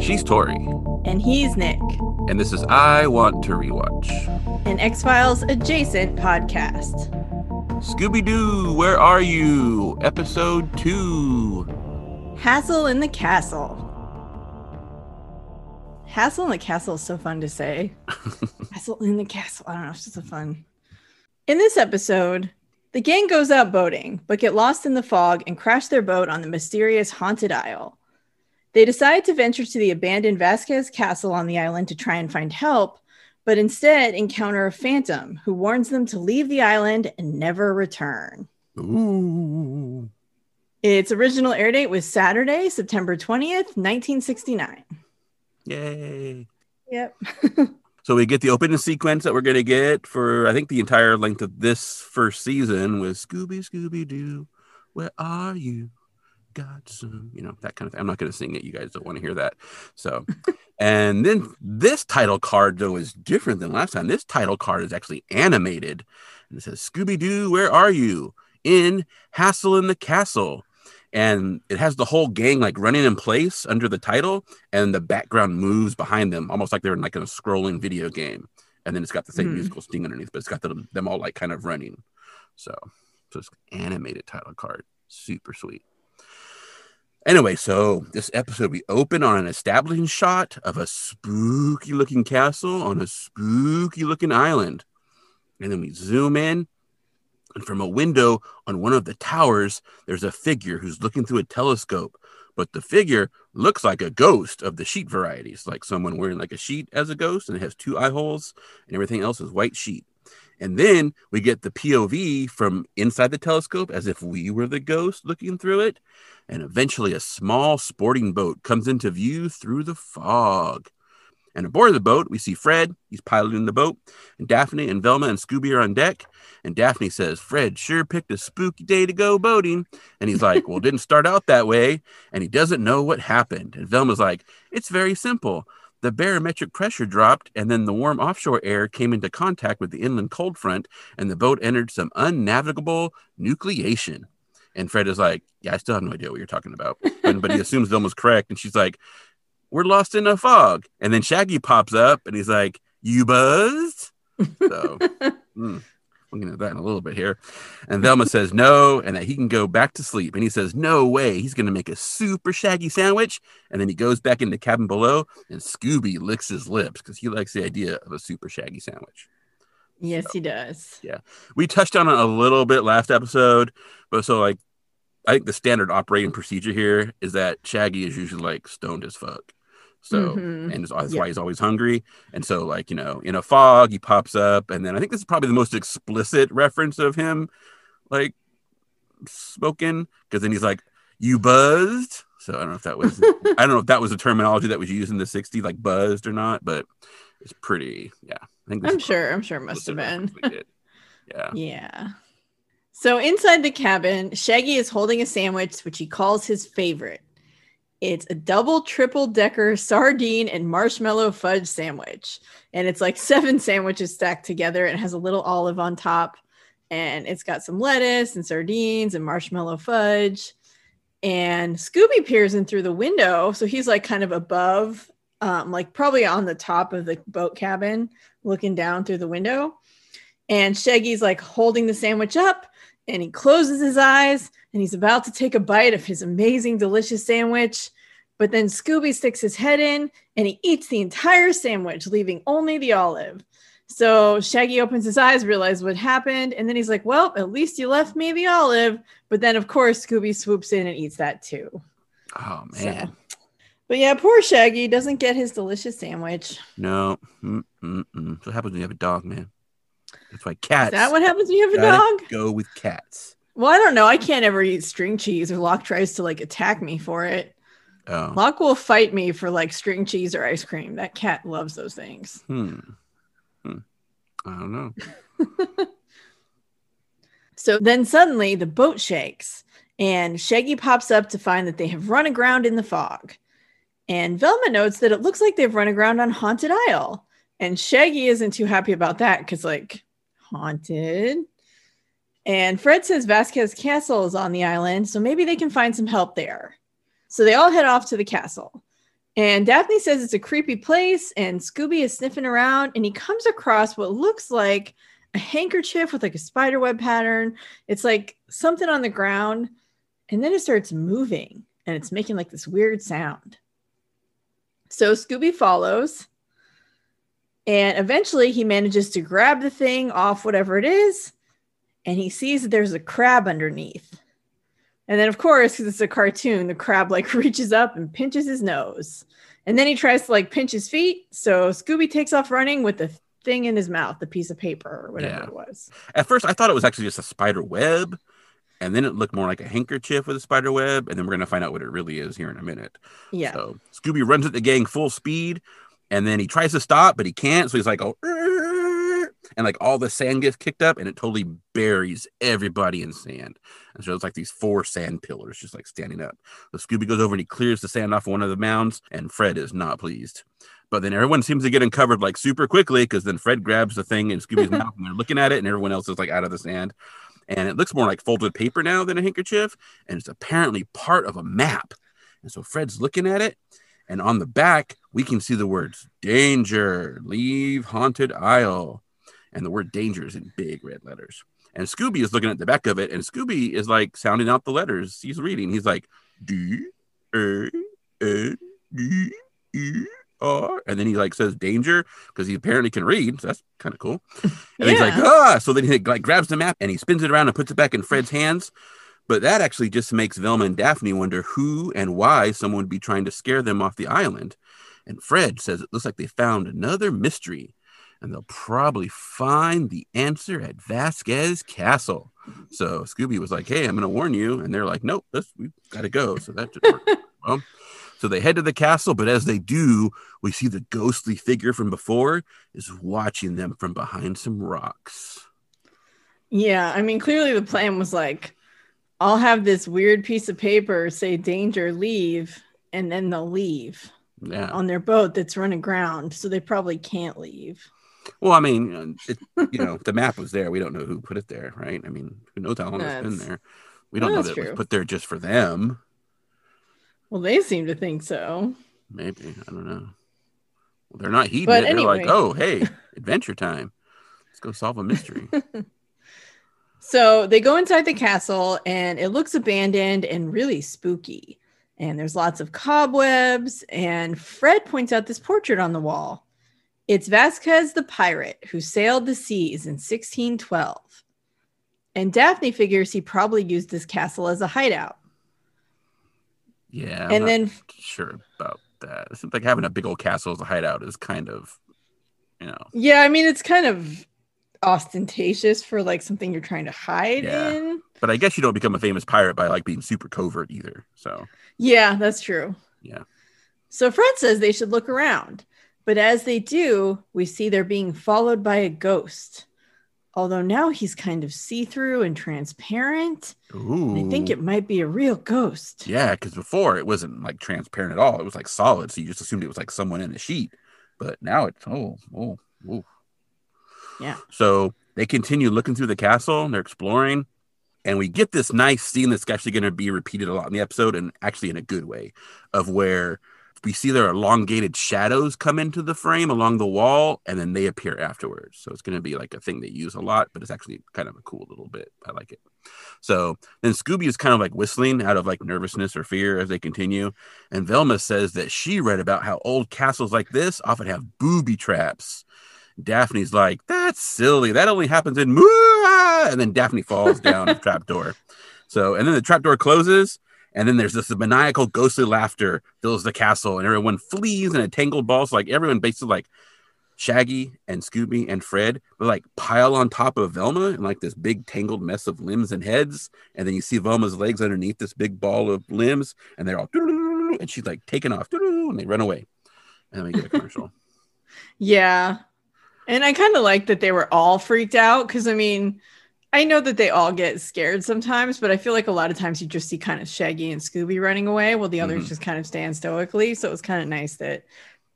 She's Tori, And he's Nick, and this is I Want to Rewatch. an X Files adjacent podcast. Scooby Doo, where are you? Episode 2. Hassle in the Castle. Hassle in the Castle is so fun to say. Hassle in the Castle. I don't know. It's just so fun. In this episode, the gang goes out boating, but get lost in the fog and crash their boat on the mysterious Haunted Isle. They decide to venture to the abandoned Vasquez Castle on the island to try and find help, but instead encounter a phantom who warns them to leave the island and never return. Ooh. Its original air date was Saturday, September 20th, 1969. Yay. Yep. So we get the opening sequence that we're going to get for, I think, the entire length of this first season with Scooby, Scooby Doo, where are you? Got some, you know, that kind of thing. I'm not going to sing it. You guys don't want to hear that. So, and then this title card, though, is different than last time. This title card is actually animated and it says, Scooby Doo, where are you? In Hassle in the Castle. And it has the whole gang like running in place under the title, and the background moves behind them, almost like they're in like a scrolling video game. And then it's got the same Hmm. musical sting underneath, but it's got them, them all like kind of running. So, so it's animated title card, super sweet. Anyway, so this episode we open on an establishing shot of a spooky looking castle on a spooky looking island. And then we zoom in, and from a window on one of the towers, there's a figure who's looking through a telescope. But the figure looks like a ghost of the sheet varieties, like someone wearing like a sheet as a ghost, and it has two eye holes, and everything else is white sheet. And then we get the POV from inside the telescope as if we were the ghost looking through it. And eventually, a small sporting boat comes into view through the fog. And aboard the boat, we see Fred. He's piloting the boat. And Daphne and Velma and Scooby are on deck. And Daphne says, Fred sure picked a spooky day to go boating. And he's like, Well, it didn't start out that way. And he doesn't know what happened. And Velma's like, It's very simple. The barometric pressure dropped, and then the warm offshore air came into contact with the inland cold front, and the boat entered some unnavigable nucleation. And Fred is like, Yeah, I still have no idea what you're talking about. But, but he assumes Velma's correct. And she's like, We're lost in a fog. And then Shaggy pops up and he's like, You buzzed? So mm, we'll get into that in a little bit here. And Velma says no, and that he can go back to sleep. And he says, No way. He's going to make a super shaggy sandwich. And then he goes back in the cabin below, and Scooby licks his lips because he likes the idea of a super shaggy sandwich. Yes, he does. Yeah. We touched on it a little bit last episode, but so like, I think the standard operating procedure here is that Shaggy is usually like stoned as fuck. So, Mhm. and that's Yeah. why he's always hungry. And so, like, you know, in a fog, he pops up. And then I think this is probably the most explicit reference of him, like, spoken, because then he's like, You buzzed. So I don't know if that was, I don't know if that was a terminology that was used in the 60s, like buzzed or not, but it's pretty, yeah. I think I'm sure. I'm sure it must have been. reference they did. Yeah. Yeah. So inside the cabin, Shaggy is holding a sandwich, which he calls his favorite. It's a double, triple decker sardine and marshmallow fudge sandwich. And it's like seven sandwiches stacked together and it has a little olive on top. And it's got some lettuce and sardines and marshmallow fudge. And Scooby peers in through the window. So he's like kind of above, um, like probably on the top of the boat cabin, looking down through the window. And Shaggy's like holding the sandwich up and he closes his eyes and he's about to take a bite of his amazing, delicious sandwich. But then Scooby sticks his head in and he eats the entire sandwich, leaving only the olive. So Shaggy opens his eyes, realizes what happened, and then he's like, Well, at least you left me the olive. But then, of course, Scooby swoops in and eats that too. Oh, So- man. But yeah, poor Shaggy doesn't get his delicious sandwich. No. Mm, mm, mm. That's what happens when you have a dog, man. That's why cats. Is that what happens when you have a dog? go with cats. Well, I don't know. I can't ever eat string cheese, or Locke tries to like attack me for it. Oh. Locke will fight me for like string cheese or ice cream. That cat loves those things. Hmm. Hmm. I don't know. So then suddenly the boat shakes, and Shaggy pops up to find that they have run aground in the fog. And Velma notes that it looks like they've run aground on Haunted Isle. And Shaggy isn't too happy about that because, like, haunted. And Fred says Vasquez Castle is on the island, so maybe they can find some help there. So they all head off to the castle. And Daphne says it's a creepy place, and Scooby is sniffing around, and he comes across what looks like a handkerchief with like a spider web pattern. It's like something on the ground, and then it starts moving, and it's making like this weird sound. So Scooby follows, and eventually he manages to grab the thing off whatever it is, and he sees that there's a crab underneath. And then, of course, because it's a cartoon, the crab like reaches up and pinches his nose. And then he tries to like pinch his feet. So Scooby takes off running with the thing in his mouth, the piece of paper or whatever Yeah. it was. At first, I thought it was actually just a spider web, and then it looked more like a handkerchief with a spider web, and then we're gonna find out what it really is here in a minute. Yeah. So Scooby runs at the gang full speed, and then he tries to stop, but he can't. So he's like, oh, and like all the sand gets kicked up, and it totally buries everybody in sand. And so it's like these four sand pillars just like standing up. So Scooby goes over and he clears the sand off one of the mounds, and Fred is not pleased. But then everyone seems to get uncovered like super quickly because then Fred grabs the thing in Scooby's mouth and they're looking at it, and everyone else is like out of the sand. And it looks more like folded paper now than a handkerchief, and it's apparently part of a map. And so Fred's looking at it, and on the back, we can see the words danger, leave haunted isle. And the word danger is in big red letters. And Scooby is looking at the back of it, and Scooby is like sounding out the letters he's reading. He's like, D A N D E R. And then he like says danger because he apparently can read. So that's kind of cool. And then he's like, Yeah. ah. So then he like grabs the map and he spins it around and puts it back in Fred's hands. But that actually just makes Velma and Daphne wonder who and why someone would be trying to scare them off the island. And Fred says it looks like they found another mystery, and they'll probably find the answer at Vasquez Castle. So Scooby was like, "Hey, I'm going to warn you," and they're like, "Nope, let's, we've got to go." So that didn't work. well, so they head to the castle, but as they do, we see the ghostly figure from before is watching them from behind some rocks. Yeah. I mean, clearly the plan was like, I'll have this weird piece of paper say danger, leave, and then they'll leave Yeah. on their boat that's run aground. So they probably can't leave. Well, I mean, it, you know, the map was there. We don't know who put it there, right? I mean, who knows how long it's been there? We don't know that's that it was put there just for them. Well, they seem to think so. Maybe I don't know. Well, they're not heeding But it. They're like, "Oh, hey, adventure time! Let's go solve a mystery." So they go inside the castle and it looks abandoned and really spooky. And there's lots of cobwebs. And Fred points out this portrait on the wall. It's Vasquez the pirate who sailed the seas in 1612. And Daphne figures he probably used this castle as a hideout. yeah, I'm and not then, sure about that. It seems like having a big old castle as a hideout is kind of, you know, yeah, I mean, it's kind of ostentatious for like something you're trying to hide Yeah. in. but I guess you don't become a famous pirate by like being super covert either. So Yeah, that's true. Yeah. So Fred says they should look around. But as they do, we see they're being followed by a ghost. Although now he's kind of see through and transparent. ooh, And I think it might be a real ghost. Yeah, because before it wasn't like transparent at all. It was like solid, so you just assumed it was like someone in a sheet. But now it's oh oh oh. Yeah. So they continue looking through the castle and they're exploring, and we get this nice scene that's actually going to be repeated a lot in the episode, and actually in a good way, of where we see their elongated shadows come into the frame along the wall, and then they appear afterwards. So it's going to be like a thing they use a lot, but it's actually kind of a cool little bit. I like it. So then Scooby is kind of like whistling out of like nervousness or fear as they continue. And Velma says that she read about how old castles like this often have booby traps. Daphne's like, that's silly. That only happens in Moo-ah!" and then Daphne falls down the trapdoor. So and then the trapdoor closes, and then there's this maniacal ghostly laughter fills the castle, and everyone flees in a tangled ball. So like everyone basically like Shaggy and Scooby and Fred like pile on top of Velma in like this big tangled mess of limbs and heads. And then you see Velma's legs underneath this big ball of limbs, and they're all and she's like taking off, and they run away. And then we get a commercial. Yeah. And I kind of like that they were all freaked out because I mean, I know that they all get scared sometimes, but I feel like a lot of times you just see kind of Shaggy and Scooby running away while the others Mhm. just kind of stand stoically. So it was kind of nice that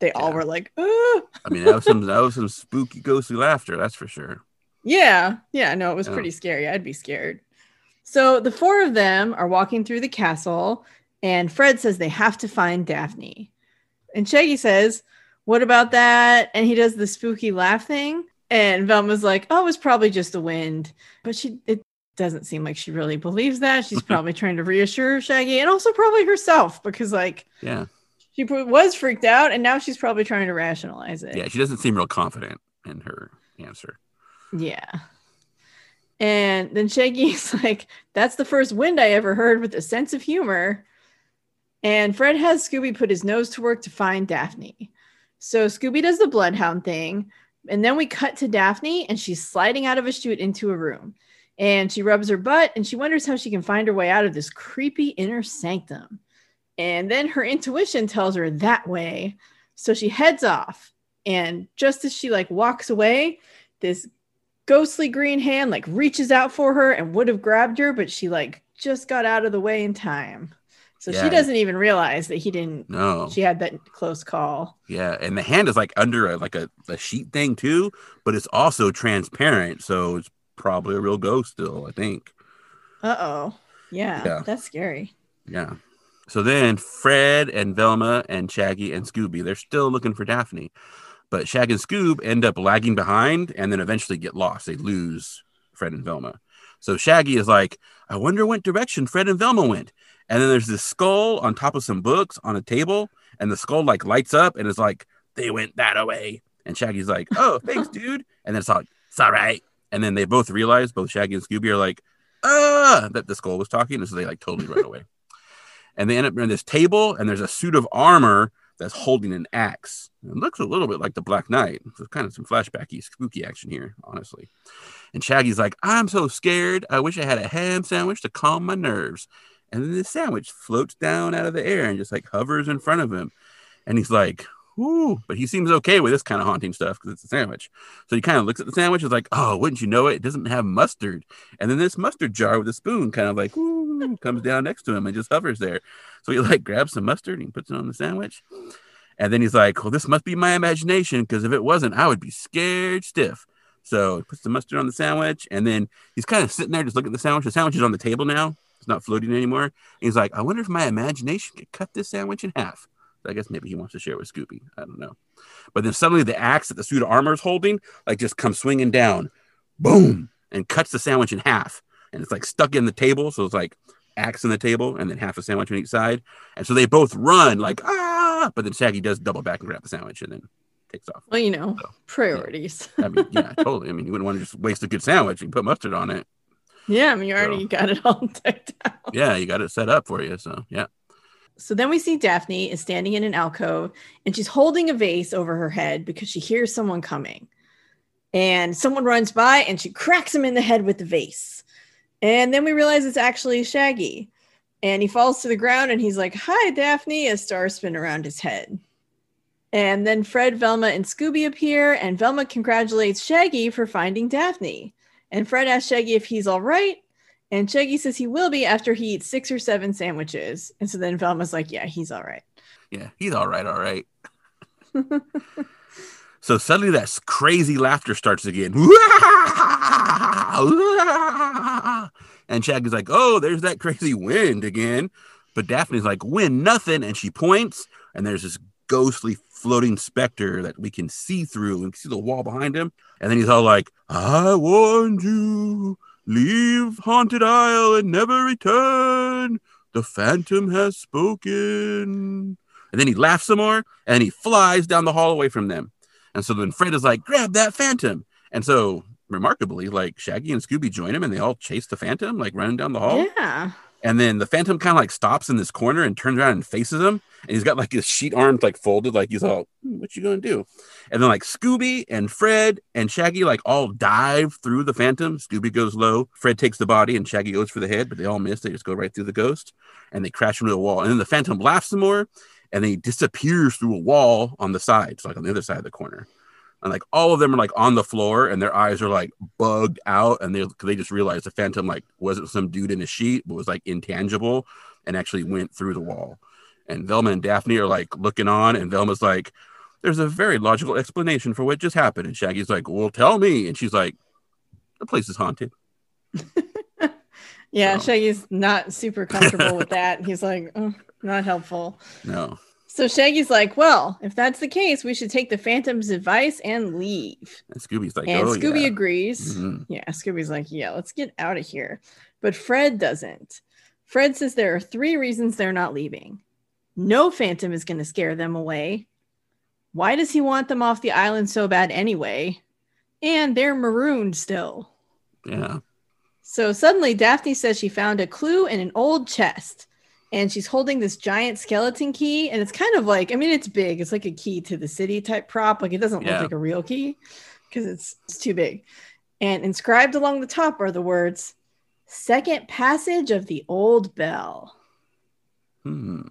they all Yeah. were like, "Ah." I mean, that was some that was some spooky ghostly laughter, that's for sure. Yeah, yeah, no, it was Yeah. pretty scary. I'd be scared. So the four of them are walking through the castle, and Fred says they have to find Daphne. And Shaggy says, What about that? And he does the spooky laugh thing. And Velma's like, Oh, it was probably just the wind. But she it doesn't seem like she really believes that. She's probably trying to reassure Shaggy and also probably herself because like Yeah. she was freaked out and now she's probably trying to rationalize it. Yeah. She doesn't seem real confident in her answer. Yeah. And then Shaggy's like, that's the first wind I ever heard with a sense of humor. And Fred has Scooby put his nose to work to find Daphne. So Scooby does the bloodhound thing. And then we cut to Daphne, and she's sliding out of a chute into a room. And she rubs her butt and she wonders how she can find her way out of this creepy inner sanctum. And then her intuition tells her that way. So she heads off. And just as she like walks away, this ghostly green hand like reaches out for her and would have grabbed her, but she like just got out of the way in time. So Yeah. she doesn't even realize that he didn't. No. She had that close call. Yeah, and the hand is like under a like a, a sheet thing too, but it's also transparent, so it's probably a real ghost still, I think. Uh oh. Yeah, Yeah. that's scary. Yeah. So then Fred and Velma and Shaggy and Scooby, they're still looking for Daphne. But Shag and Scoob end up lagging behind and then eventually get lost. They lose Fred and Velma. So Shaggy is like, I wonder what direction Fred and Velma went. And then there's this skull on top of some books on a table, and the skull like lights up and is like, they went that way. And Shaggy's like, Oh, thanks, dude. And then it's like, it's all right. And then they both realize, both Shaggy and Scooby are like, ah, that the skull was talking. And so they like totally run away. And they end up in this table, and there's a suit of armor that's holding an axe. It looks a little bit like the Black Knight. There's kind of some flashbacky, spooky action here, honestly. And Shaggy's like, I'm so scared. I wish I had a ham sandwich to calm my nerves. And then the sandwich floats down out of the air and just like hovers in front of him. And he's like, Ooh, but he seems okay with this kind of haunting stuff because it's a sandwich. So he kind of looks at the sandwich, and is like, Oh, wouldn't you know it? It doesn't have mustard. And then this mustard jar with a spoon kind of like, Ooh, comes down next to him and just hovers there. So he like grabs some mustard and he puts it on the sandwich. And then he's like, Well, this must be my imagination because if it wasn't, I would be scared stiff. So he puts the mustard on the sandwich and then he's kind of sitting there just looking at the sandwich. The sandwich is on the table now, it's not floating anymore. And he's like, I wonder if my imagination could cut this sandwich in half. I guess maybe he wants to share with Scooby. I don't know. But then suddenly the axe that the suit of armor is holding, like, just comes swinging down, boom, and cuts the sandwich in half. And it's like stuck in the table. So it's like axe in the table and then half a sandwich on each side. And so they both run, like, ah. But then Shaggy does double back and grab the sandwich and then takes off. Well, you know, So, priorities. I mean, yeah, totally. I mean, you wouldn't want to just waste a good sandwich and put mustard on it. Yeah, I mean, you already So- got it all decked out. Yeah, you got it set up for you. So, yeah. So then we see Daphne is standing in an alcove and she's holding a vase over her head because she hears someone coming. And someone runs by and she cracks him in the head with the vase. And then we realize it's actually Shaggy. And he falls to the ground and he's like, Hi, Daphne, as stars spin around his head. And then Fred, Velma, and Scooby appear, and Velma congratulates Shaggy for finding Daphne. And Fred asks Shaggy if he's all right, and Shaggy says he will be after he eats six or seven sandwiches. And so then Velma's like, Yeah, he's all right. Yeah, he's all right, all right. so suddenly that crazy laughter starts again. And Shaggy's like, oh, there's that crazy wind again. But Daphne's like, wind nothing. And she points, and there's this ghostly floating specter that we can see through and see the wall behind him. And then he's all like, I warned you, leave Haunted Isle and never return. The Phantom has spoken. And then he laughs some more and he flies down the hall away from them. And so then Fred is like, grab that Phantom. And so remarkably, like Shaggy and Scooby join him and they all chase the Phantom, like running down the hall. Yeah. And then the Phantom kind of like stops in this corner and turns around and faces him. And he's got like his sheet arms like folded, like he's all, "Hmm, what you gonna do? And then like Scooby and Fred and Shaggy like all dive through the Phantom. Scooby goes low, Fred takes the body, and Shaggy goes for the head, but they all miss. They just go right through the ghost and they crash into the wall. And then the Phantom laughs some more and then he disappears through a wall on the side, so like on the other side of the corner. And like all of them are like on the floor and their eyes are like bugged out. And they they just realized the phantom like wasn't some dude in a sheet, but was like intangible and actually went through the wall. And Velma and Daphne are like looking on, and Velma's like, There's a very logical explanation for what just happened. And Shaggy's like, Well, tell me. And she's like, the place is haunted. Yeah, So- Shaggy's not super comfortable with that. He's like, "Oh, not helpful. No. So Shaggy's like, well, if that's the case, we should take the Phantom's advice and leave. And Scooby's like, and oh, Scooby yeah. agrees. Mhm. Yeah, Scooby's like, yeah, let's get out of here. But Fred doesn't. Fred says there are three reasons they're not leaving. No Phantom is going to scare them away. Why does he want them off the island so bad anyway? And they're marooned still. Yeah. So suddenly, Daphne says she found a clue in an old chest. And she's holding this giant skeleton key. And it's kind of like, I mean, it's big. It's like a key to the city type prop. Like it doesn't Yeah. look like a real key because it's, it's too big. And inscribed along the top are the words Second Passage of the Old Bell. Hmm.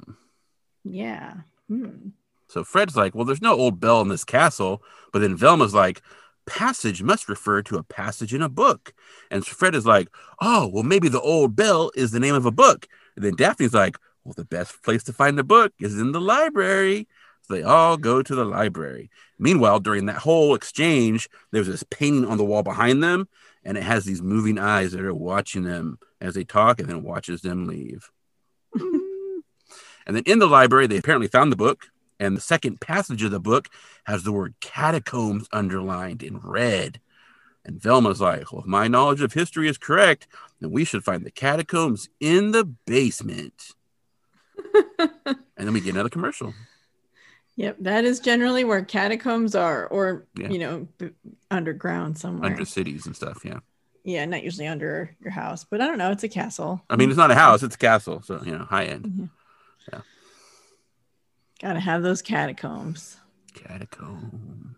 Yeah. Hmm. So Fred's like, well, there's no old bell in this castle. But then Velma's like, passage must refer to a passage in a book. And Fred is like, oh, well, maybe the old bell is the name of a book. And then Daphne's like, well, the best place to find the book is in the library. So they all go to the library. Meanwhile, during that whole exchange, there's this painting on the wall behind them, and it has these moving eyes that are watching them as they talk and then watches them leave. and then in the library, they apparently found the book, and the second passage of the book has the word catacombs underlined in red. And Velma's like, well, if my knowledge of history is correct, then we should find the catacombs in the basement. and then we get another commercial. Yep. That is generally where catacombs are, or, Yeah. you know, b- underground somewhere. Under cities and stuff. Yeah. yeah. Not usually under your house, but I don't know. It's a castle. I mean, it's not a house, it's a castle. So, you know, high end. Mm-hmm. Yeah, Gotta have those catacombs. Catacombs.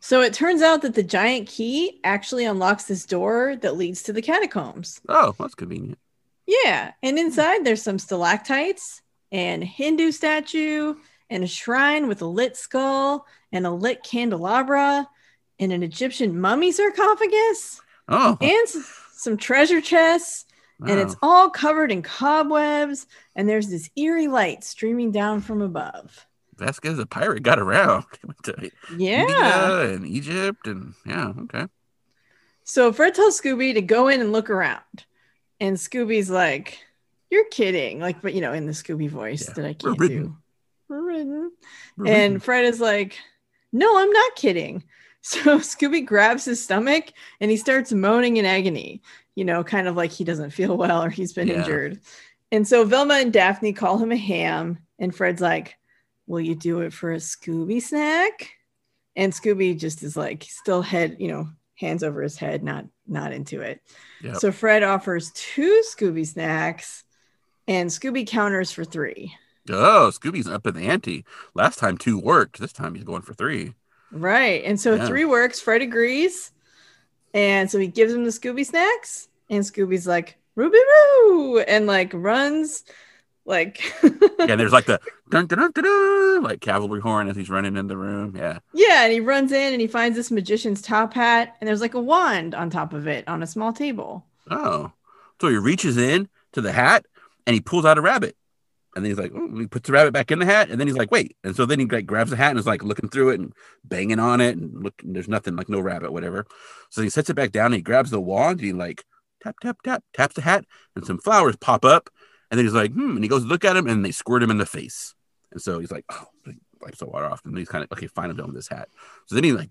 So it turns out that the giant key actually unlocks this door that leads to the catacombs. Oh, that's convenient. Yeah. And hmm. inside there's some stalactites and Hindu statue and a shrine with a lit skull and a lit candelabra and an Egyptian mummy sarcophagus Oh, and some treasure chests. And it's all covered in cobwebs. And there's this eerie light streaming down from above. Vasquez the pirate got around. Yeah. India and Egypt and yeah, okay. So Fred tells Scooby to go in and look around. And Scooby's like, You're kidding. Like, but you know, in the Scooby voice Yeah. that I can't ridden. do. We're ridden. We're And Fred is like, No, I'm not kidding. So Scooby grabs his stomach and he starts moaning in agony, you know, kind of like he doesn't feel well or he's been Yeah. injured. And so Velma and Daphne call him a ham. And Fred's like, Will you do it for a Scooby snack? And Scooby just is like, still head, you know, hands over his head, not not into it. Yep. So Fred offers two Scooby snacks and Scooby counters for three. Oh, Scooby's up in the ante. Last time two worked. This time he's going for three. Right. And so Yeah. three works. Fred agrees. And so he gives him the Scooby snacks. And Scooby's like, Ruby Roo, and like runs like and there's like the dun, dun, dun, dun, dun, like cavalry horn as he's running in the room. Yeah. yeah, and he runs in and he finds this magician's top hat, and there's like a wand on top of it on a small table. Oh. So he reaches in to the hat and he pulls out a rabbit. And then he's like, oh, he puts the rabbit back in the hat. And then he's like, wait. And so then he like grabs the hat and is like looking through it and banging on it and look, there's nothing like no rabbit, whatever. So he sets it back down and he grabs the wand and he like tap, tap, tap, taps the hat and some flowers pop up. And then he's like, hmm. And he goes look at him and they squirt him in the face. And so he's like, oh, wipes the water off. And he's kind of, okay, fine, I'm done with this hat. So then he like,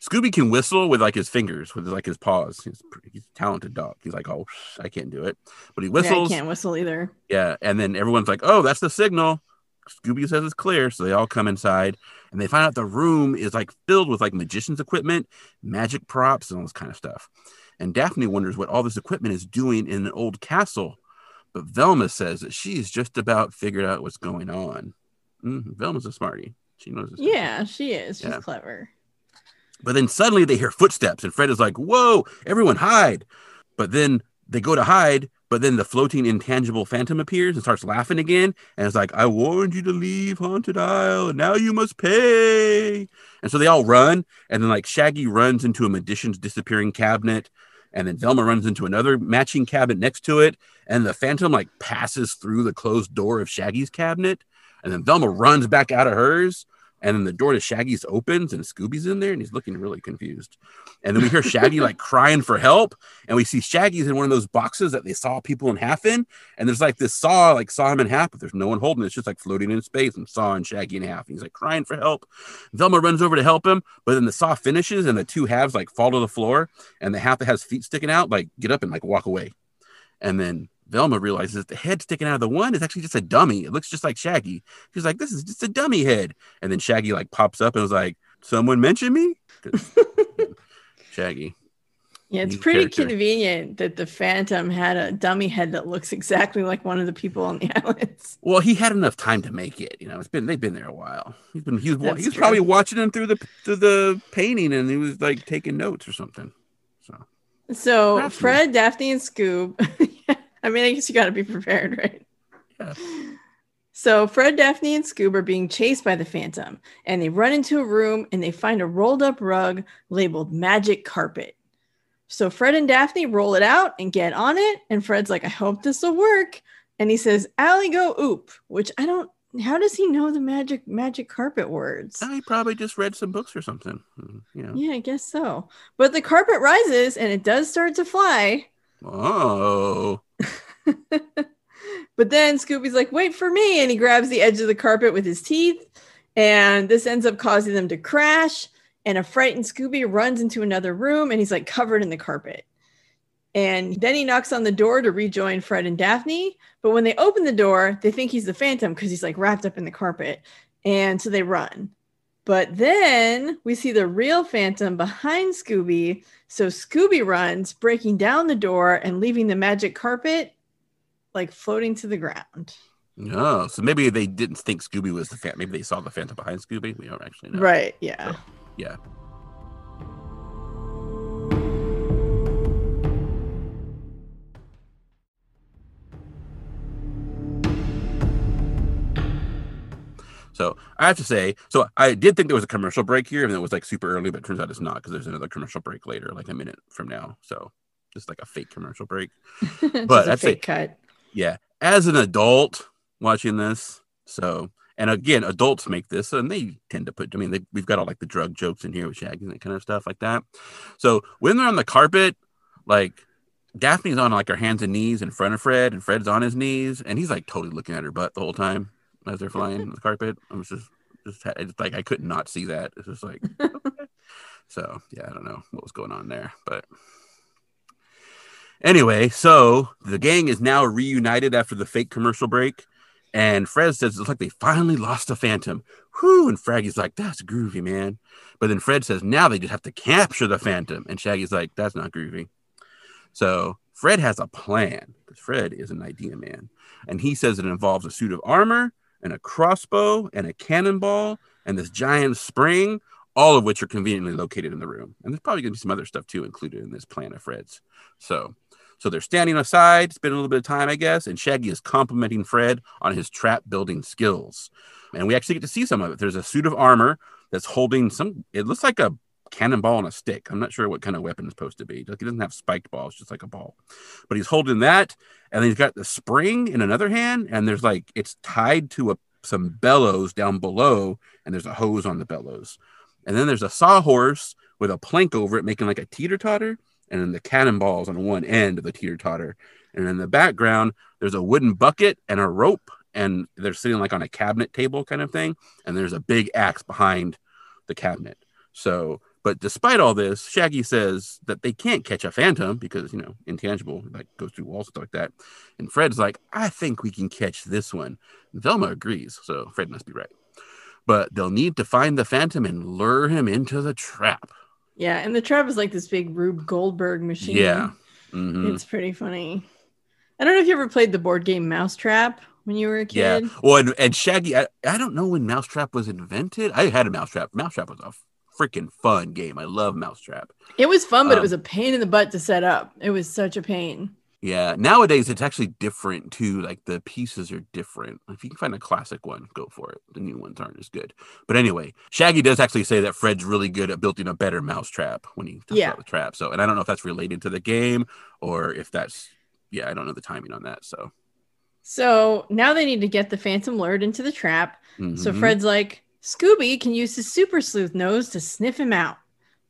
Scooby can whistle with like his fingers, with like his paws. He's, pretty- he's a talented dog. He's like, oh, I can't do it. But he Yeah, whistles. I can't whistle either. Yeah, and then everyone's like, "Oh, that's the signal." Scooby says it's clear, so they all come inside, and they find out the room is like filled with like magician's equipment, magic props, and all this kind of stuff. And Daphne wonders what all this equipment is doing in an old castle, but Velma says that she's just about figured out what's going on. Mhm, Velma's a smarty; she knows. Yeah, she is. She's Yeah. clever. But then suddenly they hear footsteps, and Fred is like, Whoa, everyone hide. But then they go to hide, but then the floating intangible phantom appears and starts laughing again. And it's like, I warned you to leave Haunted Isle, and now you must pay. And so they all run, and then like Shaggy runs into a magician's disappearing cabinet. And then Velma runs into another matching cabinet next to it, and the phantom like passes through the closed door of Shaggy's cabinet. And then Velma runs back out of hers, And then the door to Shaggy's opens and Scooby's in there and he's looking really confused. And then we hear Shaggy like crying for help. And we see Shaggy's in one of those boxes that they saw people in half in. And there's like this saw, like saw him in half, but there's no one holding it. It's just like floating in space and saw and Shaggy in half. And he's like crying for help. Velma runs over to help him, but then the saw finishes and the two halves like fall to the floor. And the half that has feet sticking out, like get up and like walk away. And then Velma realizes the head sticking out of the one is actually just a dummy. It looks just like Shaggy. She's like, "This is just a dummy head." And then Shaggy like pops up and was like, "Someone mentioned me." Shaggy. Yeah, it's pretty character. convenient that the Phantom had a dummy head that looks exactly like one of the people on the islands. Well, he had enough time to make it. You know, it's been they've been there a while. He's been he was he was probably watching them through the through the painting, and he was like taking notes or something. So So Daphne. Fred, Daphne, and Scoob. I mean, I guess you got to be prepared, right? Yeah. So Fred, Daphne, and Scoob are being chased by the Phantom, and they run into a room and they find a rolled up rug labeled "Magic Carpet." So Fred and Daphne roll it out and get on it, and Fred's like, "I hope this will work," and he says, "Allie, go oop," which I don't. How does he know the magic magic carpet words? he probably just read some books or something. You know. Yeah, I guess so. But the carpet rises and it does start to fly. Oh, But then Scooby's like, wait for me. And he grabs the edge of the carpet with his teeth. And this ends up causing them to crash. And a frightened Scooby runs into another room and he's like covered in the carpet. And then he knocks on the door to rejoin Fred and Daphne. But when they open the door, they think he's the Phantom because he's like wrapped up in the carpet. And so they run. But then we see the real Phantom behind Scooby. So Scooby runs, breaking down the door and leaving the magic carpet like floating to the ground. no. So maybe they didn't think Scooby was the fan. Maybe they saw the Phantom behind Scooby. We don't actually know. Right. Yeah. So- Yeah. So I have to say, so I did think there was a commercial break here, and it was like super early, but it turns out it's not because there's another commercial break later, like a minute from now. So just like a fake commercial break. But a I'd say- fake cut. Yeah, as an adult watching this, so and again, adults make this, and they tend to put. I mean, they, we've got all like the drug jokes in here with Shaggy and that kind of stuff like that. So when they're on the carpet, like Daphne's on like her hands and knees in front of Fred, and Fred's on his knees, and he's like totally looking at her butt the whole time as they're flying on the carpet. I was just, just it's like I could not see that. It's just like, okay. so yeah, I don't know what was going on there, but Anyway, so the gang is now reunited after the fake commercial break, and Fred says it's like they finally lost the Phantom. Whew! And Fraggy's like, "That's groovy, man." But then Fred says, "Now they just have to capture the Phantom," and Shaggy's like, "That's not groovy." So Fred has a plan because Fred is an idea man, and he says it involves a suit of armor and a crossbow and a cannonball and this giant spring, all of which are conveniently located in the room. And there's probably going to be some other stuff too included in this plan of Fred's. So, so they're standing aside, spending a little bit of time, I guess, and Shaggy is complimenting Fred on his trap building skills. And we actually get to see some of it. There's a suit of armor that's holding some, it looks like a cannonball on a stick. I'm not sure what kind of weapon it's supposed to be. Like, He doesn't have spiked balls, just like a ball. But he's holding that, and he's got the spring in another hand, and there's like it's tied to a some bellows down below, and there's a hose on the bellows. And then there's a sawhorse with a plank over it, making like a teeter totter, and then the cannonballs on one end of the teeter totter. And in the background, there's a wooden bucket and a rope, and they're sitting like on a cabinet table kind of thing. And there's a big axe behind the cabinet. So, but despite all this, Shaggy says that they can't catch a phantom because, you know, intangible, like goes through walls, and stuff like that. And Fred's like, I think we can catch this one. Velma agrees. So Fred must be right. But they'll need to find the phantom and lure him into the trap. Yeah, and the trap is like this big Rube Goldberg machine. Yeah. Mhm. It's pretty funny. I don't know if you ever played the board game Mousetrap when you were a Yeah. kid. Well, and, and Shaggy, I, I don't know when Mousetrap was invented. I had a Mousetrap. Mousetrap was a freaking fun game. I love Mousetrap. It was fun, but it Um, was a pain in the butt to set up. It was such a pain. Yeah. Nowadays, it's actually different too. Like the pieces are different. If you can find a classic one, go for it. The new ones aren't as good. But anyway, Shaggy does actually say that Fred's really good at building a better mousetrap when he talks Yeah. about the trap. So, and I don't know if that's related to the game or if that's, yeah, I don't know the timing on that. So, So now they need to get the Phantom lured into the trap. So mhm. Fred's like, Scooby can use his super sleuth nose to sniff him out,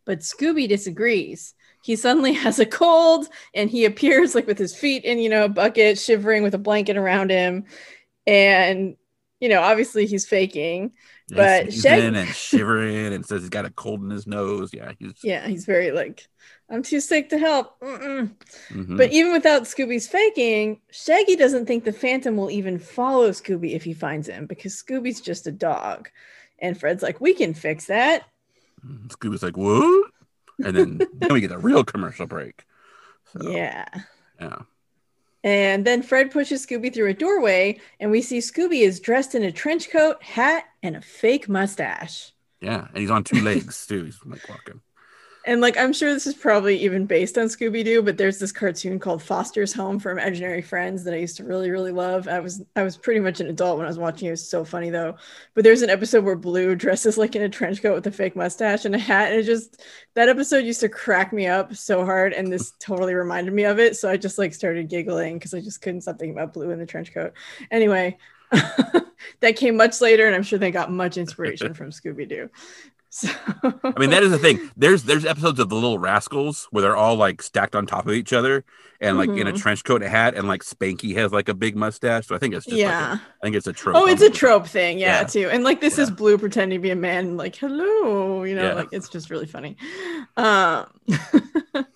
but Scooby disagrees. He suddenly has a cold and he appears like with his feet in, you know, a bucket, shivering with a blanket around him. And, you know, obviously he's faking. But he's Shag- in and shivering and says he's got a cold in his nose. Yeah, he's Yeah, he's very like, I'm too sick to help. Mm-mm. mhm. But even without Scooby's faking, Shaggy doesn't think the Phantom will even follow Scooby if he finds him because Scooby's just a dog. And Fred's like, we can fix that. Mhm. Scooby's like, what? And then, then we get a real commercial break. So, Yeah. yeah. And then Fred pushes Scooby through a doorway, and we see Scooby is dressed in a trench coat, hat, and a fake mustache. Yeah. And he's on two legs too. He's like walking. And like, I'm sure this is probably even based on Scooby Doo, but there's this cartoon called Foster's Home for Imaginary Friends that I used to really, really love. I was I was pretty much an adult when I was watching it. It was so funny though. But there's an episode where Bloo dresses like in a trench coat with a fake mustache and a hat, and it just that episode used to crack me up so hard, and this totally reminded me of it. So I just like started giggling because I just couldn't stop thinking about Bloo in the trench coat. Anyway, that came much later, and I'm sure they got much inspiration from Scooby Doo. So I mean, that is the thing. There's there's episodes of the Little Rascals where they're all like stacked on top of each other and like in a Mhm. trench coat and hat, and like Spanky has like a big mustache. So I think it's just yeah. like a, I think it's a trope. Oh, it's a trope thing, yeah, Yeah. too. And like this is Bloo pretending to be a man, like hello, you know, Yeah. like it's just really funny. Um,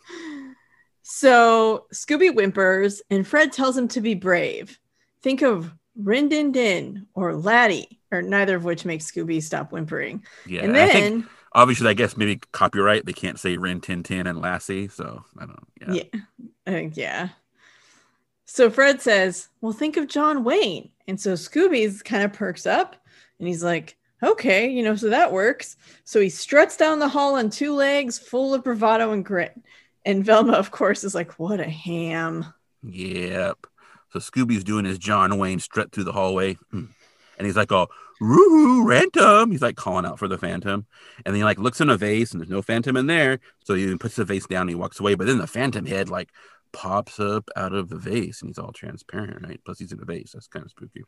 so Scooby whimpers, and Fred tells him to be brave. Think of Rin Din Din or Laddie, or neither of which makes Scooby stop whimpering. Yeah, and I then, think obviously, I guess maybe copyright. They can't say Rin Tin Tin and Lassie, so I don't. Yeah, yeah, I think yeah. So Fred says, "Well, think of John Wayne," and so Scooby's kind of perks up, and he's like, "Okay, you know, so that works." So he struts down the hall on two legs, full of bravado and grit. And Velma, of course, is like, "What a ham!" Yep. So Scooby's doing his John Wayne strut through the hallway, Hmm. And he's like, "Oh, Phantom!" He's like calling out for the Phantom, and then he like looks in a vase, and there's no Phantom in there. So he puts the vase down, and he walks away. But then the Phantom head like pops up out of the vase, and he's all transparent, right? Plus he's in a vase. That's kind of spooky.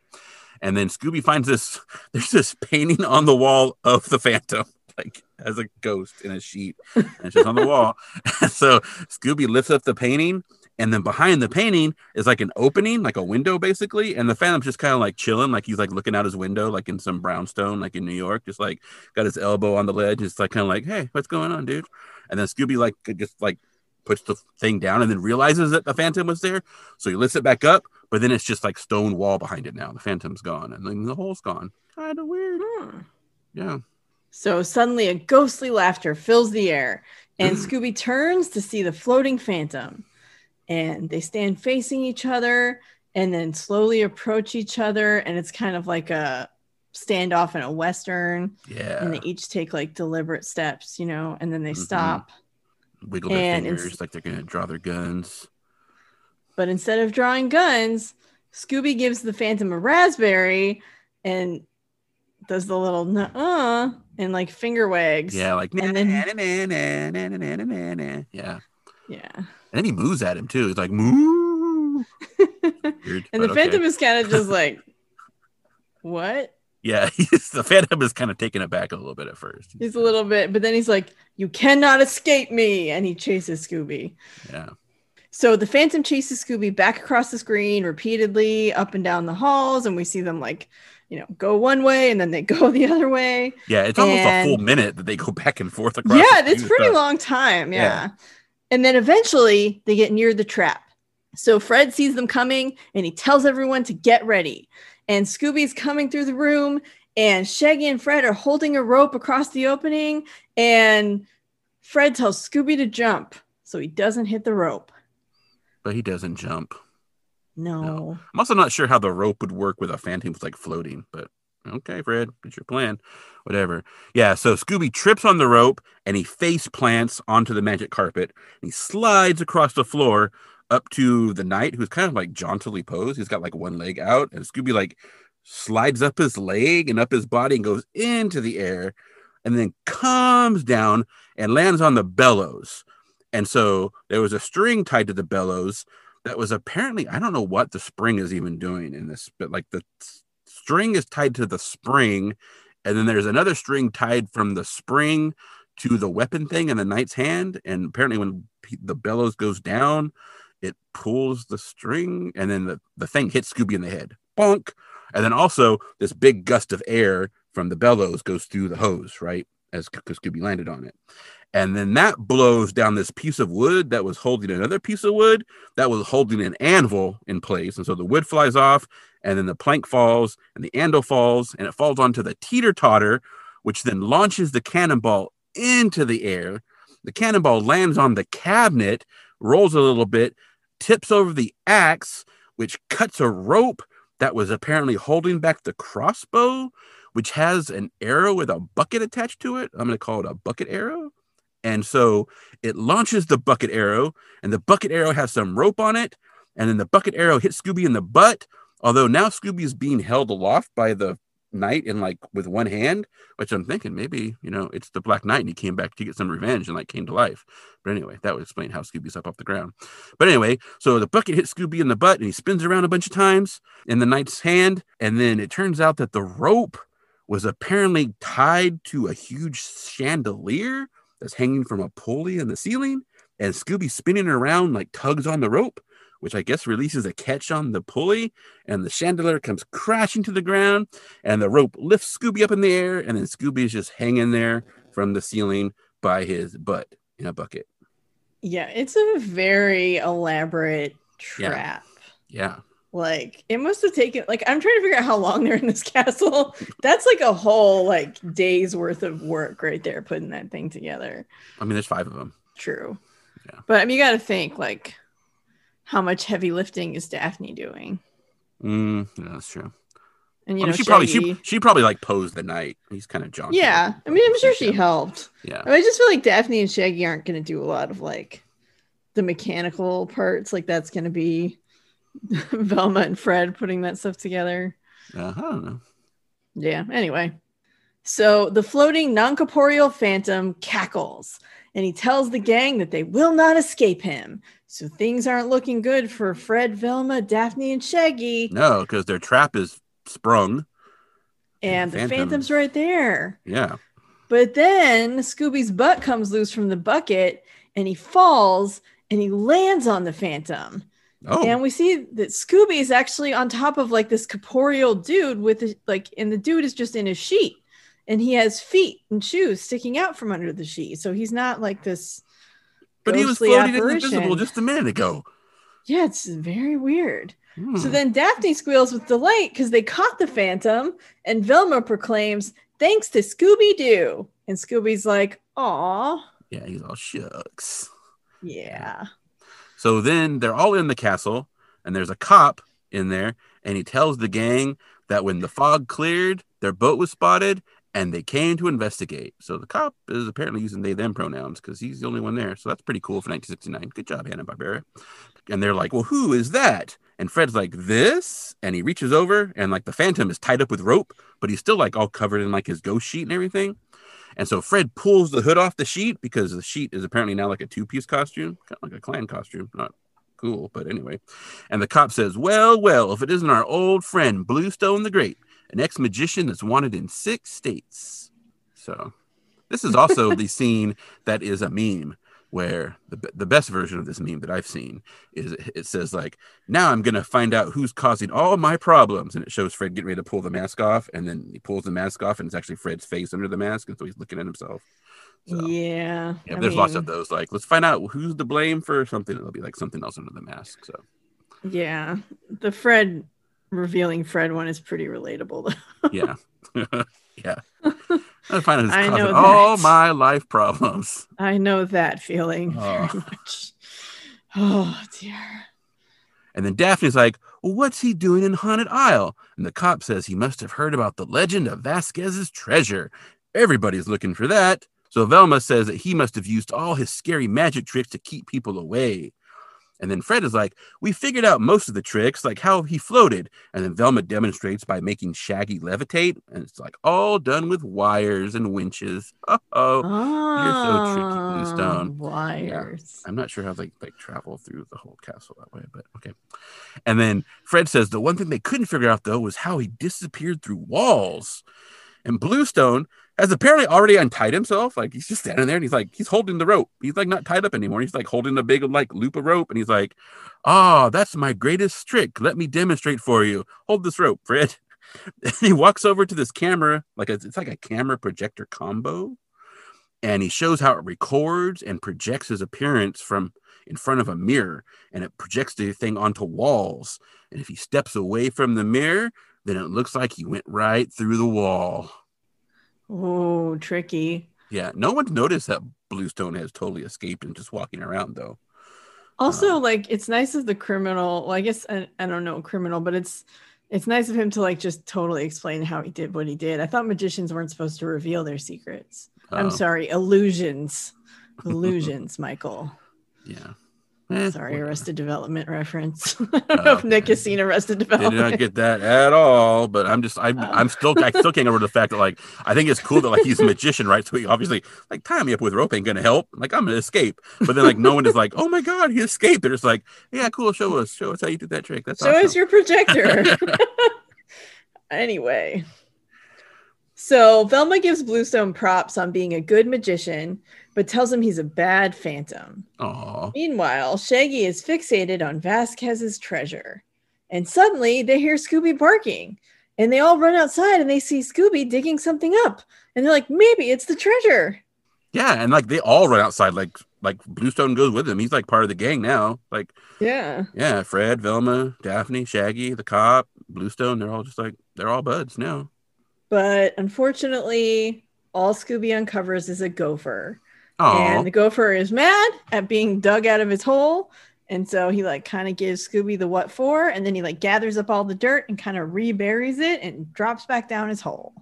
And then Scooby finds this. There's this painting on the wall of the Phantom. Like as a ghost in a sheet, and it's just on the wall. so Scooby lifts up the painting, and then behind the painting is like an opening, like a window, basically. And the Phantom's just kind of like chilling, like he's like looking out his window, like in some brownstone, like in New York, just like got his elbow on the ledge, just like kind of like, hey, what's going on, dude? And then Scooby like just like puts the thing down and then realizes that the Phantom was there, so he lifts it back up, but then it's just like stone wall behind it now. The Phantom's gone, and then the hole's gone. Kind of weird. Hmm. Yeah. So suddenly, a ghostly laughter fills the air, and Scooby turns to see the floating phantom. And they stand facing each other and then slowly approach each other. And it's kind of like a standoff in a Western. Yeah. And they each take like deliberate steps, you know, and then they Mhm. stop. Wiggle their fingers like they're gonna draw their guns. But instead of drawing guns, Scooby gives the phantom a raspberry and does the little uh and like finger wags. Yeah, like And then yeah, Yeah. and then he moos at him too. He's like moo. Weird, and the okay. phantom is kind of just like, what? yeah, he's, the Phantom is kind of taken aback a little bit at first. He's a little bit, but then he's like, you cannot escape me. And he chases Scooby. yeah, So the phantom chases Scooby back across the screen repeatedly up and down the halls. And we see them like, you know, go one way and then they go the other way. yeah. It's almost a full minute that they go back and forth across. yeah, it's pretty stuff. long time. Yeah. Yeah. And then eventually they get near the trap. So Fred sees them coming and he tells everyone to get ready. And Scooby's coming through the room, and Shaggy and Fred are holding a rope across the opening. And Fred tells Scooby to jump so he doesn't hit the rope. But he doesn't jump. No. No. I'm also not sure how the rope would work with a Phantom like floating, but okay, Fred, it's your plan. Whatever. Yeah, so Scooby trips on the rope and he face plants onto the magic carpet. He slides across the floor up to the knight who's kind of like jauntily posed. He's got like one leg out, and Scooby like slides up his leg and up his body and goes into the air and then comes down and lands on the bellows. And so there was a string tied to the bellows that was apparently I don't know what the spring is even doing in this, but like the string is tied to the spring and then there's another string tied from the spring to the weapon thing in the knight's hand. And apparently, when the bellows goes down, it pulls the string, and then the, the thing hits Scooby in the head. Bonk. And then also, this big gust of air from the bellows goes through the hose, right? As because Scooby landed on it. And then that blows down this piece of wood that was holding another piece of wood that was holding an anvil in place. And so the wood flies off, and then the plank falls, and the anvil falls, and it falls onto the teeter totter, which then launches the cannonball into the air. The cannonball lands on the cabinet, rolls a little bit, tips over the axe, which cuts a rope that was apparently holding back the crossbow, which has an arrow with a bucket attached to it. I'm going to call it a bucket arrow. And so it launches the bucket arrow, and the bucket arrow has some rope on it. And then the bucket arrow hits Scooby in the butt. Although now Scooby is being held aloft by the knight in like with one hand, which I'm thinking maybe, you know, it's the Black Knight and he came back to get some revenge and like came to life. But anyway, that would explain how Scooby's up off the ground. But anyway, so the bucket hits Scooby in the butt and he spins around a bunch of times in the knight's hand. And then it turns out that the rope was apparently tied to a huge chandelier that's hanging from a pulley in the ceiling. And Scooby spinning around like tugs on the rope, which I guess releases a catch on the pulley. And the chandelier comes crashing to the ground. And the rope lifts Scooby up in the air. And then Scooby is just hanging there from the ceiling by his butt in a bucket. Yeah, it's a very elaborate Yeah. trap. Yeah. Like it must have taken like I'm trying to figure out how long they're in this castle. That's like a whole like day's worth of work right there putting that thing together. I mean, there's five of them. True. Yeah. But I mean you gotta think like how much heavy lifting is Daphne doing? Mm, yeah, that's true. And you I mean, know, she probably she, she probably like posed the knight. He's kind of jaunty. Yeah. I mean I'm sure she helped. Yeah. I, mean, I just feel like Daphne and Shaggy aren't gonna do a lot of like the mechanical parts. Like that's gonna be Velma and Fred putting that stuff together. Uh, I don't know. Yeah, anyway. So the floating non corporeal phantom cackles and he tells the gang that they will not escape him. So things aren't looking good for Fred, Velma, Daphne, and Shaggy. No, because their trap is sprung. And the Phantom. phantom's right there. Yeah. But then Scooby's butt comes loose from the bucket and he falls and he lands on the phantom. Oh, And we see that Scooby is actually on top of like this corporeal dude with his- like, and the dude is just in his sheet, and he has feet and shoes sticking out from under the sheet. So he's not like this. but he was floating apparition. invisible just a minute ago. Yeah, it's very weird. Hmm. So then Daphne squeals with delight because they caught the Phantom, and Velma proclaims, "Thanks to Scooby Doo." And Scooby's like, "Aw, yeah, he's all shucks. yeah." So then they're all in the castle, and there's a cop in there, and he tells the gang that when the fog cleared, their boat was spotted, and they came to investigate. So the cop is apparently using they them pronouns because he's the only one there. So that's pretty cool for 1969. Good job, Hanna Barbera. And they're like, "Well, who is that?" And Fred's like, "This," and he reaches over, and like the Phantom is tied up with rope, but he's still like all covered in like his ghost sheet and everything. And so Fred pulls the hood off the sheet because the sheet is apparently now like a two piece costume, kind of like a Klan costume. Not cool, but anyway. And the cop says, Well, well, if it isn't our old friend Bluestone the Great, an ex magician that's wanted in six states. So this is also the scene that is a meme where the, the best version of this meme that I've seen is it, it says like now I'm gonna find out who's causing all my problems and it shows Fred getting ready to pull the mask off and then he pulls the mask off and it's actually Fred's face under the mask and so he's looking at himself. So, Yeah. yeah, I there's lots of those. Like, let's find out who's to blame for something. It'll be like something else under the mask. So, Yeah. The Fred revealing Fred one is pretty relatable though. yeah, yeah. I find I causing know all that. my life problems. I know that feeling Oh. very much. Oh dear. And then Daphne's like, well, "What's he doing in Haunted Isle?" And the cop says he must have heard about the legend of Vasquez's treasure. Everybody's looking for that. So Velma says that he must have used all his scary magic tricks to keep people away. And then Fred is like, We figured out most of the tricks, like how he floated. And then Velma demonstrates by making Shaggy levitate. And it's like all done with wires and winches. Oh, Oh, you're so tricky, Bluestone. Ah, wires. I'm not sure how they like travel through the whole castle that way, but okay. And then Fred says the one thing they couldn't figure out though was how he disappeared through walls. And Bluestone has apparently already untied himself. Like he's just standing there and he's like, he's holding the rope. He's like not tied up anymore. He's like holding a big like loop of rope. And he's like, Ah, oh, that's my greatest trick. Let me demonstrate for you. Hold this rope, Fred. And he walks over to this camera, like a, it's like a camera projector combo. And he shows how it records and projects his appearance from in front of a mirror. And it projects the thing onto walls. And if he steps away from the mirror, then it looks like he went right through the wall. Oh, tricky. Yeah, no one's noticed that Bluestone has totally escaped and just walking around though. Also, um, like it's nice of the criminal. Well, I guess I, I don't know criminal, but it's it's nice of him to like just totally explain how he did what he did. I thought magicians weren't supposed to reveal their secrets. I'm sorry, illusions, illusions, Michael. Yeah. Eh, Sorry, Arrested Development reference. I don't know if Nick has seen Arrested Development. Did not get that at all. But I'm just, I'm, I'm still, I still can't over the fact that like, I think it's cool that like he's a magician, right? So he obviously like tie me up with rope ain't gonna help. Like I'm gonna escape. But then like no one is like, oh my god, he escaped. They're just like, yeah, cool. Show us, show us how you did that trick. That's show awesome. us your projector. anyway. So Velma gives Bluestone props on being a good magician but tells him he's a bad phantom. Aww. Meanwhile, Shaggy is fixated on Vasquez's treasure. And suddenly they hear Scooby barking. And they all run outside and they see Scooby digging something up. And they're like, maybe it's the treasure. Yeah, and like they all run outside, like like Bluestone goes with him. He's like part of the gang now. Like Yeah. Yeah, Fred, Velma, Daphne, Shaggy, the cop, Bluestone, they're all just like they're all buds now. But unfortunately, all Scooby uncovers is a gopher. Aww. And the gopher is mad at being dug out of his hole. And so he like kind of gives Scooby the what for, and then he like gathers up all the dirt and kind of reburies it and drops back down his hole.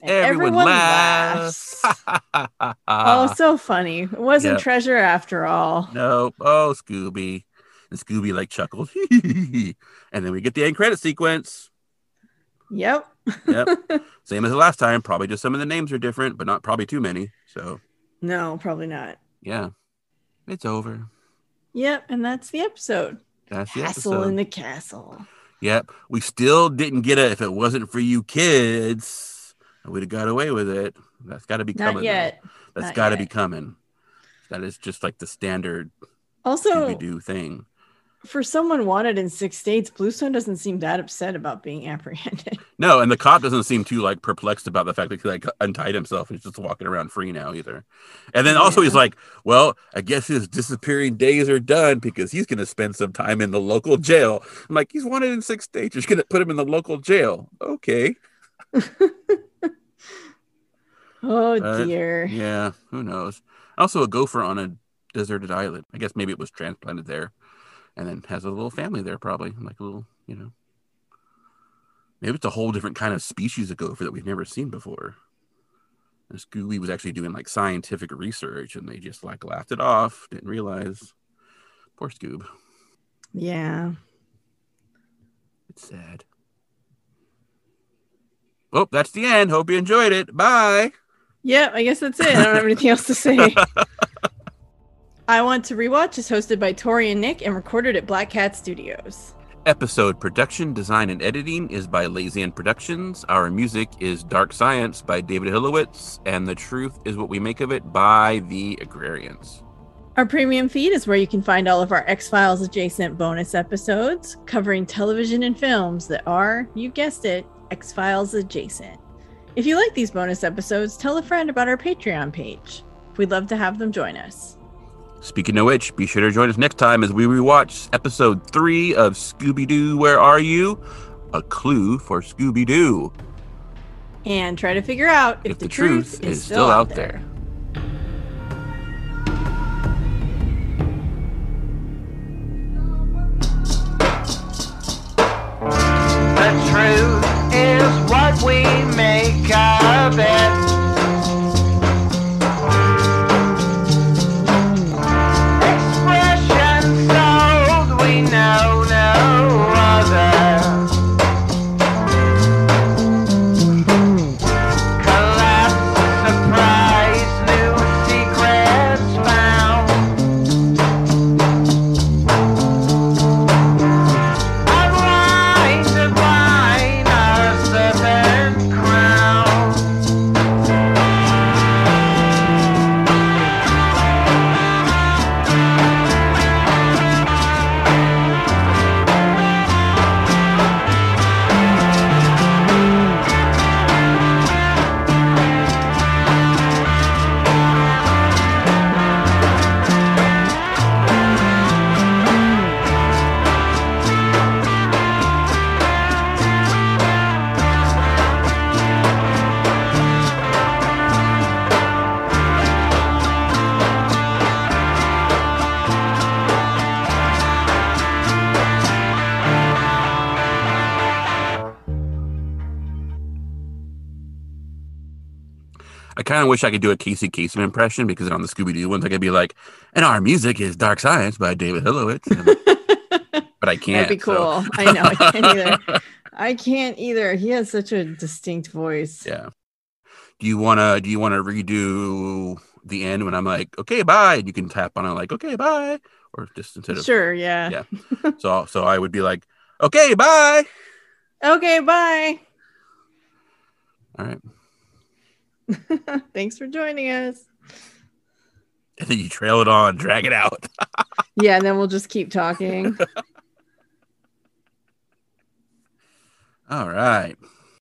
Everyone, everyone, laughs. laughs. oh, so funny. It wasn't yep. treasure after all. Nope. Oh, Scooby. And Scooby like chuckles. and then we get the end credit sequence. Yep. yep. Same as the last time. Probably just some of the names are different, but not probably too many. So no, probably not. Yeah. It's over. Yep, and that's the episode. That's the hassle in the castle. Yep. We still didn't get it if it wasn't for you kids. We'd have got away with it. That's got to be coming. Not yet. Though. That's got to be coming. That is just like the standard also we do thing for someone wanted in six states, Bluestone doesn't seem that upset about being apprehended. No, and the cop doesn't seem too like perplexed about the fact that he like untied himself and he's just walking around free now either. And then also yeah. he's like, "Well, I guess his disappearing days are done because he's going to spend some time in the local jail." I'm like, "He's wanted in six states. You're just going to put him in the local jail, okay?" oh uh, dear. Yeah, who knows? Also, a gopher on a deserted island. I guess maybe it was transplanted there and then has a little family there, probably like a little, you know. Maybe it's a whole different kind of species of gopher that we've never seen before. And Scooby was actually doing like scientific research, and they just like laughed it off. Didn't realize. Poor Scoob. Yeah. It's sad. Oh, that's the end. Hope you enjoyed it. Bye. Yeah, I guess that's it. I don't have anything else to say. I Want to Rewatch is hosted by Tori and Nick and recorded at Black Cat Studios. Episode production, design, and editing is by Lazy End Productions. Our music is Dark Science by David Hilowitz, and The Truth is What We Make of It by The Agrarians. Our premium feed is where you can find all of our X Files adjacent bonus episodes covering television and films that are, you guessed it, X Files adjacent. If you like these bonus episodes, tell a friend about our Patreon page. We'd love to have them join us. Speaking of which, be sure to join us next time as we rewatch episode three of Scooby Doo Where Are You? A clue for Scooby Doo. And try to figure out if, if the, the, truth, truth is, is, still, out there. there. The truth is what we make of it. Kind of wish I could do a Casey Kasem impression because on the Scooby Doo ones I could be like, and our music is Dark Science by David Hilowitz. But I can't. That'd be so- cool. I know. I can't either. I can't either. He has such a distinct voice. yeah. Do you wanna do you wanna redo the end when I'm like, okay, bye, and you can tap on it like, okay, bye, or just instead of Sure. Yeah. Yeah. so so I would be like, okay, bye. Okay. Bye. All right. Thanks for joining us. And then you trail it on, drag it out. Yeah, and then we'll just keep talking. All right.